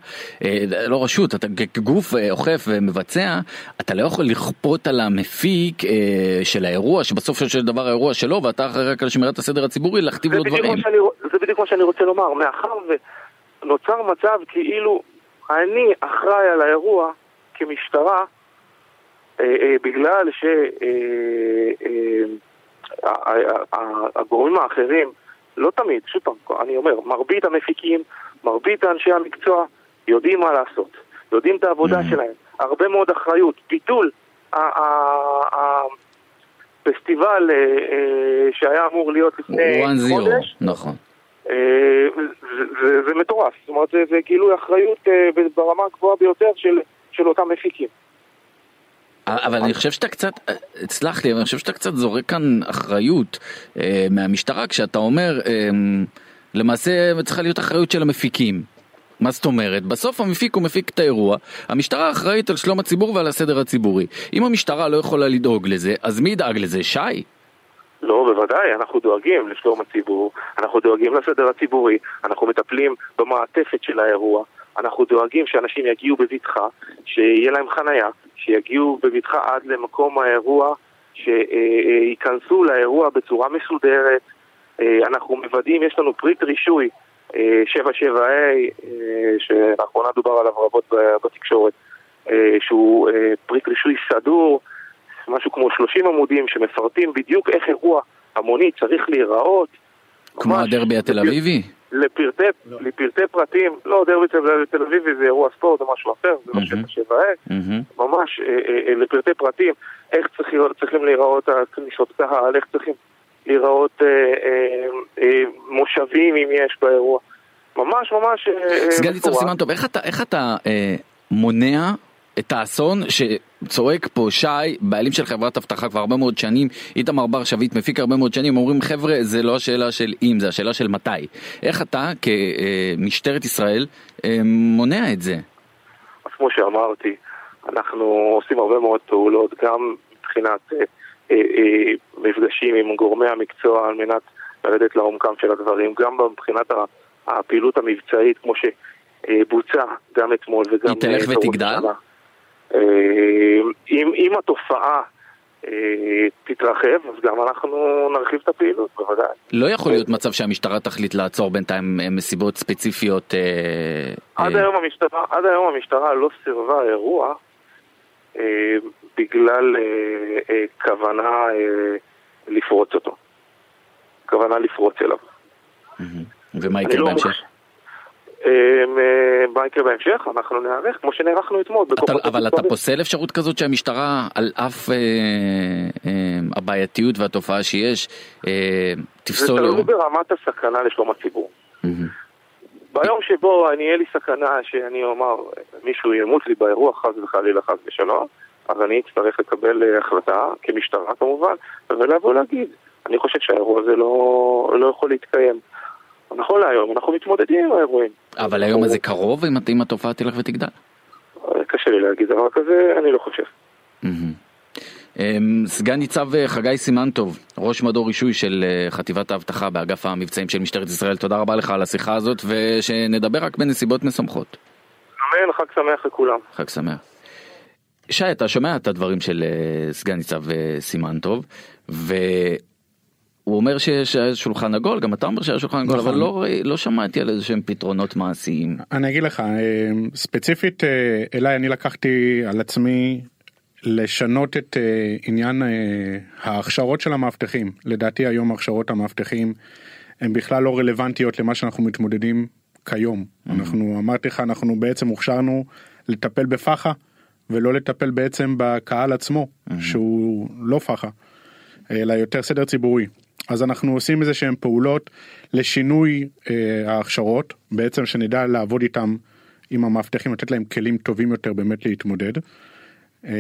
אה, לא רשות, אתה כגוף אה, אוכף ומבצע, אתה לא יכול לכפות על המפיק אה, של האירוע, שבסוף של דבר האירוע שלו, ואתה אחראי רק על שמירת הסדר הציבורי, להכתיב לו דברים.
זה בדיוק מה שאני רוצה לומר, מאחר ונוצר מצב כאילו אני אחראי על האירוע כמשטרה, בגלל שהגורמים האחרים, לא תמיד, שוב פעם, אני אומר, מרבית המפיקים, מרבית אנשי המקצוע יודעים מה לעשות, יודעים את העבודה
Mhm.
שלהם, הרבה מאוד אחריות, ביטול הפסטיבל אה, אה, שהיה אמור להיות לפני
1-0,
חודש,
נכון.
אה, זה, מטורף, זאת אומרת זה, גילוי אחריות ברמה הגבוהה ביותר של, של אותם מפיקים.
אבל אני חושב שאתה קצת, סלח לי, אבל אני חושב שאתה קצת זורק כאן אחריות אה, מהמשטרה כשאתה אומר, אה, למעשה צריכה להיות אחריות של המפיקים. מה זאת אומרת? בסוף המפיק הוא מפיק את האירוע, המשטרה אחראית על שלום הציבור ועל הסדר הציבורי. אם המשטרה לא יכולה לדאוג לזה, אז מי ידאג לזה? שי?
לא, בוודאי, אנחנו דואגים לשלום הציבור, אנחנו דואגים לסדר הציבורי, אנחנו מטפלים במעטפת של האירוע, אנחנו דואגים שאנשים יגיעו בבטחה, שיהיה להם חנייה, שיגיעו בבטחה עד למקום האירוע, שייכנסו לאירוע בצורה מסודרת, אה, אנחנו מוודאים, יש לנו פריט רישוי אה, 77A, אה, שלאחרונה דובר עליו רבות בתקשורת, אה, שהוא אה, פריט רישוי סדור, משהו כמו 30 עמודים שמפרטים בדיוק איך אירוע המוני צריך להיראות.
כמו
ממש
הדרבי התל אביבי?
לפרטי, לפרטי פרטים, לא, דרבי תל אביבי זה אירוע ספורט או משהו אחר, זה לא
מהמם.
שבע שבע ה',
מהמם.
ממש אה, אה, אה, לפרטי פרטים, איך צריך, צריכים להיראות הכניסות קהל, איך צריכים להיראות אה, אה, אה, מושבים אם יש באירוע. ממש ממש אה, אה,
סגן ניצב. סימן טוב, איך אתה, איך אתה אה, מונע את האסון שצועק פה שי, בעלים של חברת אבטחה כבר הרבה מאוד שנים, איתמר בר שביט מפיק הרבה מאוד שנים, אומרים חבר'ה זה לא השאלה של אם, זה השאלה של מתי. איך אתה כמשטרת ישראל אה, מונע את זה?
אז כמו שאמרתי, אנחנו עושים הרבה מאוד פעולות, גם מבחינת אה, אה, אה, מפגשים עם גורמי המקצוע על מנת לרדת לעומקם של הדברים, גם מבחינת הפעילות המבצעית, כמו שבוצע גם אתמול וגם...
היא תלך
אה,
ותגדל?
בשנה. אה, אם, אם התופעה אה, תתרחב, אז גם אנחנו נרחיב את הפעילות, בוודאי.
לא יכול להיות מצב שהמשטרה תחליט לעצור בינתיים אה, מסיבות ספציפיות.
עד היום המשטרה, עד היום המשטרה לא סירבה אירוע אה, בגלל אה, אה, כוונה אה, לפרוץ אותו. כוונה לפרוץ אליו.
ומה יקרה
לא
בהמשך?
אה, מה יקרה בהמשך? אנחנו נערך כמו שנערכנו אתמול.
אתה, אבל אתה. פוסל אפשרות כזאת שהמשטרה, על אף אה, אה, הבעייתיות והתופעה שיש, אה,
זה
תפסול...
תלוי ברמת הסכנה לשלום הציבור. ביום שבו אני אהיה לי סכנה שאני אומר מישהו ימות לי באירוע חס וחלילה חס ושלום, אז אני אצטרך לקבל אה, החלטה, כמשטרה כמובן, ולבוא להגיד, אני חושב שהאירוע הזה לא, לא יכול להתקיים. נכון להיום, אנחנו מתמודדים עם האירועים.
אבל היום הזה קרוב אם, אם התופעה תלך ותגדל.
אה, קשה לי להגיד דבר כזה, אני לא חושב.
אמ, סגן ניצב אה, חגי סימנטוב, ראש מדור רישוי של אה, חטיבת האבטחה באגף המבצעים של משטרת ישראל, תודה רבה לך על השיחה הזאת ושנדבר רק בנסיבות משמחות.
אמן, חג שמח לכולם.
חג שמח. שי, אתה שומע את הדברים של סגן ניצב אה, סימנטוב, והוא אומר שיש שולחן עגול, גם אתה אומר שהיה שולחן עגול,
נכון.
אבל לא, לא שמעתי על איזה שהם פתרונות מעשיים.
אני אגיד לך, אה, ספציפית אה, אליי אני לקחתי על עצמי לשנות את אה, עניין ההכשרות של המאבטחים. לדעתי היום הכשרות המאבטחים הן בכלל לא רלוונטיות למה שאנחנו מתמודדים כיום. אנחנו, אמרתי לך, אנחנו בעצם הוכשרנו לטפל בפח"ע ולא לטפל בעצם בקהל עצמו, שהוא לא פח"ע, אלא יותר סדר ציבורי. אז אנחנו עושים איזה שהן פעולות לשינוי אה, ההכשרות, בעצם שנדע לעבוד איתם, עם המאבטחים, לתת להם כלים טובים יותר באמת להתמודד. אה,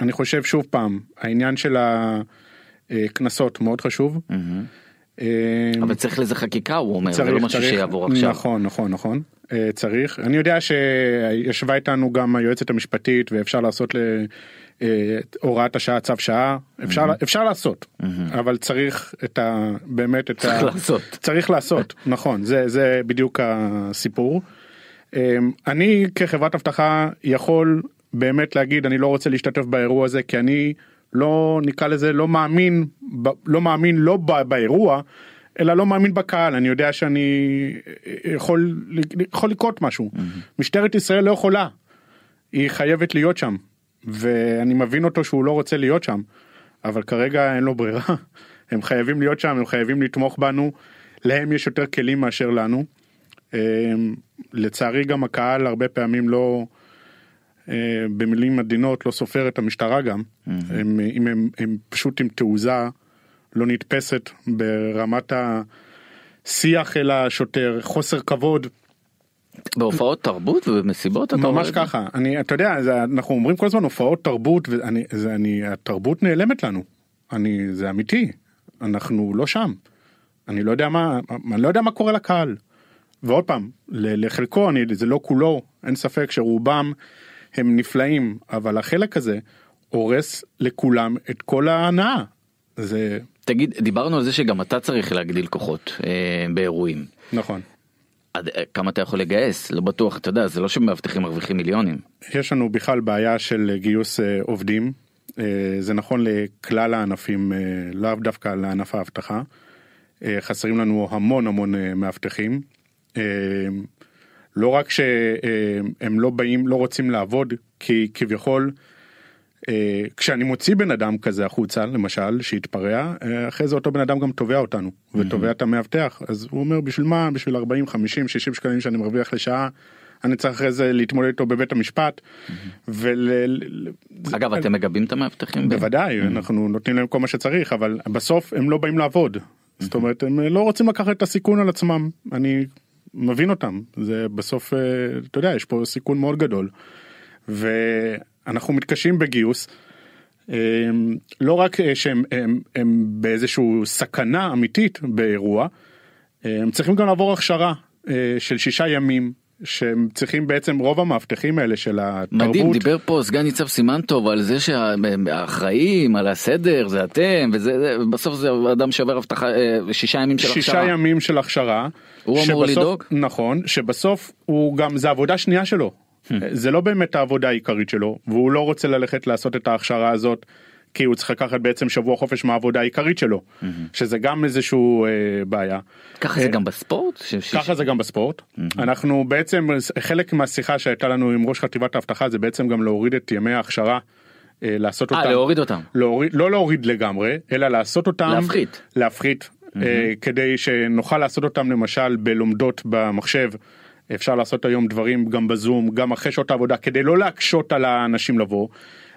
אני חושב שוב פעם, העניין של אה, קנסות מאוד חשוב. אה,
אבל צריך לזה חקיקה הוא אומר, זה
צריך,
לא משהו
צריך,
שיעבור עכשיו.
נכון, נכון, נכון. אה, צריך. אני יודע שישבה איתנו גם היועצת המשפטית ואפשר לעשות הוראת השעה צו שעה אפשר אפשר לעשות אבל צריך את ה באמת את
צריך
ה,
לעשות.
צריך לעשות נכון זה זה בדיוק הסיפור. אה, אני כחברת אבטחה יכול באמת להגיד אני לא רוצה להשתתף באירוע הזה כי אני לא נקרא לזה לא מאמין לא מאמין לא באירוע אלא לא מאמין בקהל. אני יודע שאני יכול יכול לקרות משהו. משטרת ישראל לא יכולה. היא חייבת להיות שם ואני מבין אותו שהוא לא רוצה להיות שם אבל כרגע אין לו ברירה. הם חייבים להיות שם הם חייבים לתמוך בנו. להם יש יותר כלים מאשר לנו. אה, לצערי גם הקהל הרבה פעמים לא אה, במילים עדינות לא סופר את המשטרה גם. הם, אם הם, הם פשוט עם תעוזה לא נתפסת ברמת השיח אל השוטר חוסר כבוד
בהופעות תרבות ובמסיבות אתה
ממש? ככה אני אתה יודע זה, אנחנו אומרים כל הזמן הופעות תרבות ואני זה אני התרבות נעלמת לנו אני זה אמיתי אנחנו לא שם אני לא יודע מה אני לא יודע מה קורה לקהל. ועוד פעם לחלקו אני זה לא כולו אין ספק שרובם הם נפלאים אבל החלק הזה הורס לכולם את כל ההנאה. זה
תגיד דיברנו על זה שגם אתה צריך להגדיל כוחות אה, באירועים.
נכון.
אה, כמה אתה יכול לגייס לא בטוח אתה יודע זה לא שמאבטחים מרוויחים מיליונים.
יש לנו בכלל בעיה של גיוס אה, עובדים. אה, זה נכון לכלל הענפים, אה, לאו דווקא לענף האבטחה. אה, חסרים לנו המון המון אה, מאבטחים. אה, לא רק שהם לא באים, לא רוצים לעבוד, כי כביכול, אה, כשאני מוציא בן אדם כזה החוצה, למשל, שהתפרע, אה, אחרי זה אותו בן אדם גם תובע אותנו, ותובע את המאבטח. אז הוא אומר, בשביל מה? בשביל 40, 50, 60 שקלים שאני מרוויח לשעה, אני צריך אחרי זה להתמודד איתו בבית המשפט. ול...
אגב אתם מגבים את המאבטחים?
בוודאי, אנחנו נותנים להם כל מה שצריך, אבל בסוף הם לא באים לעבוד. זאת אומרת, הם לא רוצים לקחת את הסיכון על עצמם. אני מבין אותם, זה בסוף, אה, אתה יודע, יש פה סיכון מאוד גדול. ואנחנו מתקשים בגיוס. אה, לא רק אה, שהם הם, הם באיזשהו סכנה אמיתית באירוע, הם צריכים גם לעבור הכשרה אה, של שישה ימים. שהם צריכים בעצם רוב המאבטחים האלה של התרבות.
מדהים דיבר פה סגן ניצב סימנטוב על זה שהאחראים על הסדר זה אתם וזה זה, בסוף זה אדם שעובר הבטחה אה, שישה ימים של
שישה
הכשרה.
ימים של הכשרה.
הוא אמור
שבסוף-
לדאוג?
נכון, שבסוף הוא גם, זה עבודה שנייה שלו. זה לא באמת העבודה העיקרית שלו, והוא לא רוצה ללכת לעשות את ההכשרה הזאת, כי הוא צריך לקחת בעצם שבוע חופש מהעבודה העיקרית שלו, שזה גם איזשהו אה, בעיה.
ככה זה
אה,
גם בספורט? ש- ש-
ככה זה גם בספורט. אנחנו בעצם, חלק מהשיחה שהייתה לנו עם ראש חטיבת האבטחה זה בעצם גם להוריד את ימי ההכשרה. אה, לעשות
אה
אותם,
להוריד אותם.
להוריד, לא להוריד לגמרי, אלא לעשות אותם,
להפחית.
להפחית, אה, כדי שנוכל לעשות אותם למשל בלומדות במחשב. אפשר לעשות היום דברים גם בזום, גם אחרי שעות העבודה, כדי לא להקשות על האנשים לבוא.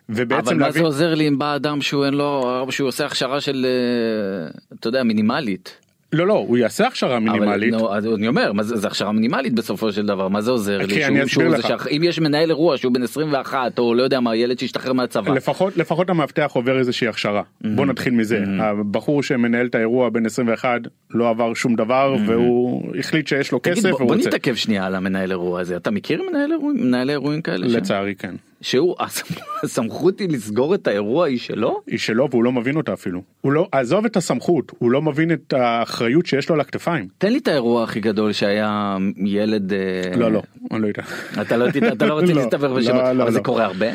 ובעצם
אבל מה
להבין,
זה עוזר לי אם בא אדם שהוא אין לו שהוא עושה הכשרה של אה, אתה יודע מינימלית.
לא לא, הוא יעשה הכשרה מינימלית.
אבל, אז אני אומר מה זה, זה הכשרה מינימלית בסופו של דבר מה זה עוזר לי?
כי אני
זה
לך.
שאח- אם יש מנהל אירוע שהוא בן 21 או לא יודע מה ילד שהשתחרר מהצבא.
לפחות לפחות המאבטח עובר איזושהי הכשרה. בוא נתחיל מזה. הבחור שמנהל את האירוע בן 21 לא עבר שום דבר והוא החליט שיש לו
תגיד,
כסף
בוא, בוא נתעכב שנייה על המנהל אירוע הזה. אתה מכיר מנהל אירועים מנהלי אירועים כאלה ש-
לצערי כן
שהוא הסמכות היא לסגור את האירוע היא שלו
היא שלו והוא לא מבין אותה אפילו הוא לא עזוב את הסמכות הוא לא מבין את האחריות שיש לו על הכתפיים
תן לי את האירוע הכי גדול שהיה ילד אה,
לא לא אני לא יודע
אתה לא אתה לא רוצה
לא,
להסתבר
לא,
בשמות אבל זה. קורה הרבה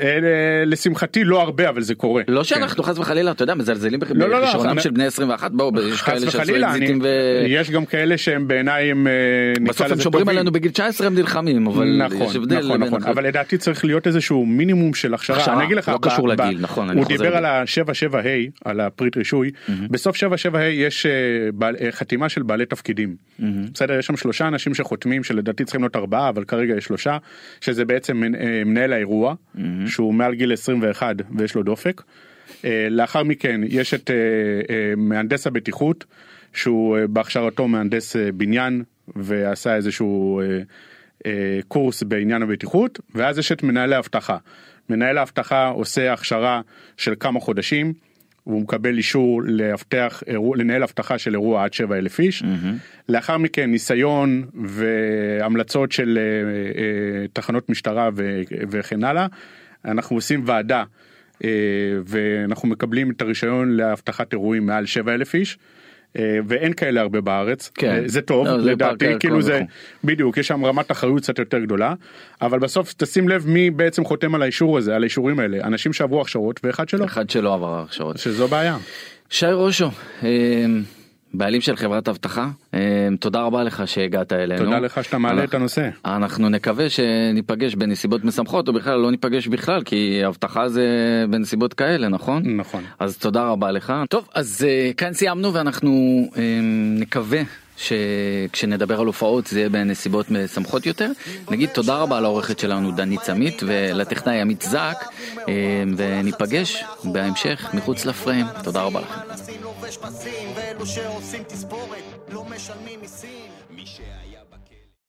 אה, לשמחתי לא הרבה אבל זה קורה
לא
כן.
שאנחנו חס וחלילה אתה יודע מזלזלים בכישרונם של בני 21 בואו יש כאלה שעשו אקזיטים
יש גם כאלה שהם בעיניי הם אה,
ובסוף הם שומרים. עלינו בגיל 19 הם נלחמים אבל
נכון,
יש הבדל
נכון, נכון, אבל לדעתי צריך להיות איזשהו מינימום של הכשרה.
הכשרה,
אני אגיד לך,
לא
ב-
קשור
ב-
לגיל, נכון, אני
הוא דיבר. על ה-77ה, על הפריט רישוי, בסוף 77ה יש אה, בעל- אה, חתימה של בעלי תפקידים. בסדר, יש שם שלושה אנשים שחותמים, שלדעתי צריכים להיות ארבעה, אבל כרגע יש שלושה, שזה בעצם אה, מנהל האירוע, שהוא מעל גיל 21 ויש לו דופק. לאחר מכן יש את מהנדס הבטיחות, שהוא בהכשרתו מהנדס בניין, ועשה איזשהו קורס בעניין הבטיחות, ואז יש את מנהל האבטחה. מנהל האבטחה עושה הכשרה של כמה חודשים, והוא מקבל אישור לאבטח, אירוע- לנהל אבטחה של אירוע עד 7,000 איש. לאחר מכן ניסיון והמלצות של אה, אה, תחנות משטרה ו- וכן הלאה. אנחנו עושים ועדה אה, ואנחנו מקבלים את הרישיון לאבטחת אירועים מעל 7,000 איש. אה, ואין כאלה הרבה בארץ,
כן.
אה, זה טוב
לא, זה
לדעתי,
פארק
כאילו זה,
וכו'.
בדיוק, יש שם רמת אחריות קצת יותר גדולה, אבל בסוף תשים לב מי בעצם חותם על האישור הזה, על האישורים האלה, אנשים שעברו הכשרות ואחד שלא,
אחד שלא עבר הכשרות.
שזו בעיה.
שי רושו, אה, בעלים של חברת אבטחה, אה, תודה רבה לך שהגעת אלינו.
תודה לך שאתה מעלה את
אנחנו-
הנושא.
אנחנו נקווה שניפגש בנסיבות משמחות או בכלל לא ניפגש בכלל כי אבטחה זה בנסיבות כאלה נכון?
נכון.
אז תודה רבה לך. טוב אז אה, כאן סיימנו ואנחנו אה, נקווה שכשנדבר על הופעות זה יהיה בנסיבות משמחות יותר. נגיד תודה רבה לעורכת שלנו דנית צמית ולטכנאי עמית זק אה, וניפגש בהמשך מחוץ לפריים. תודה רבה לכם.
לובש פסים ואלו שעושים תספורת לא משלמים מיסים. מי שהיה